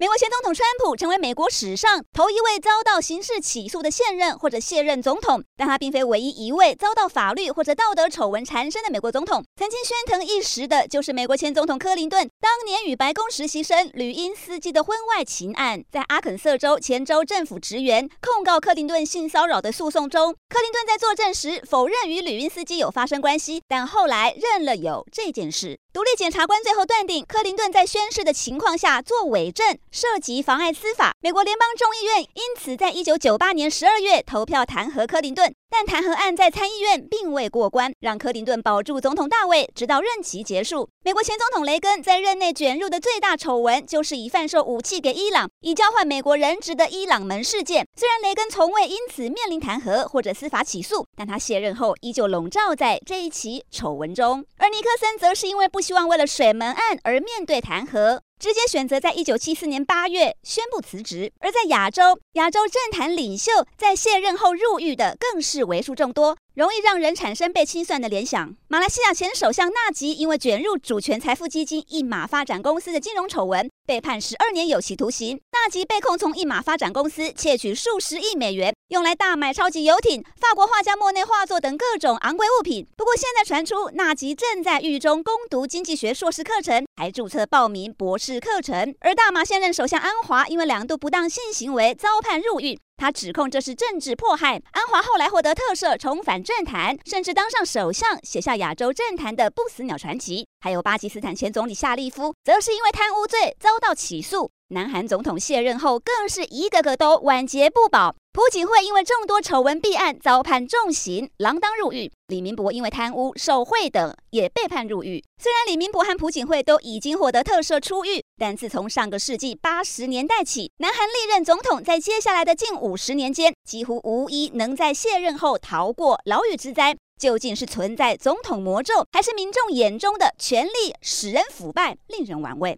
美国前总统川普成为美国史上头一位遭到刑事起诉的现任或者卸任总统，但他并非唯一一位遭到法律或者道德丑闻缠身的美国总统。曾经喧腾一时的就是美国前总统柯林顿当年与白宫实习生吕因斯基的婚外情案。在阿肯色州前州政府职员控告柯林顿性骚扰的诉讼中，柯林顿在作证时否认与吕因斯基有发生关系，但后来认了有这件事。独立检察官最后断定，克林顿在宣誓的情况下作伪证，涉及妨碍司法。美国联邦众议院因此在一九九八年十二月投票弹劾克林顿。但弹劾案在参议院并未过关，让克林顿保住总统大位，直到任期结束。美国前总统雷根在任内卷入的最大丑闻，就是以贩售武器给伊朗，以交换美国人质的伊朗门事件。虽然雷根从未因此面临弹劾或者司法起诉，但他卸任后依旧笼罩在这一起丑闻中。尼克森则是因为不希望为了水门案而面对弹劾。直接选择在一九七四年八月宣布辞职。而在亚洲，亚洲政坛领袖在卸任后入狱的更是为数众多。容易让人产生被清算的联想。马来西亚前首相纳吉因为卷入主权财富基金一马发展公司的金融丑闻，被判十二年有期徒刑。纳吉被控从一马发展公司窃取数十亿美元，用来大买超级游艇、法国画家莫内画作等各种昂贵物品。不过现在传出，纳吉正在狱中攻读经济学硕士课程，还注册报名博士课程。而大马现任首相安华因为两度不当性行为遭判入狱。他指控这是政治迫害。安华后来获得特赦，重返政坛，甚至当上首相，写下亚洲政坛的不死鸟传奇。还有巴基斯坦前总理夏利夫，则是因为贪污罪遭到起诉。南韩总统卸任后，更是一个个都晚节不保。朴槿惠因为众多丑闻弊案遭判重刑，锒铛入狱；李明博因为贪污、受贿等也被判入狱。虽然李明博和朴槿惠都已经获得特赦出狱，但自从上个世纪八十年代起，南韩历任总统在接下来的近五五十年间，几乎无一能在卸任后逃过牢狱之灾。究竟是存在总统魔咒，还是民众眼中的权力使人腐败，令人玩味？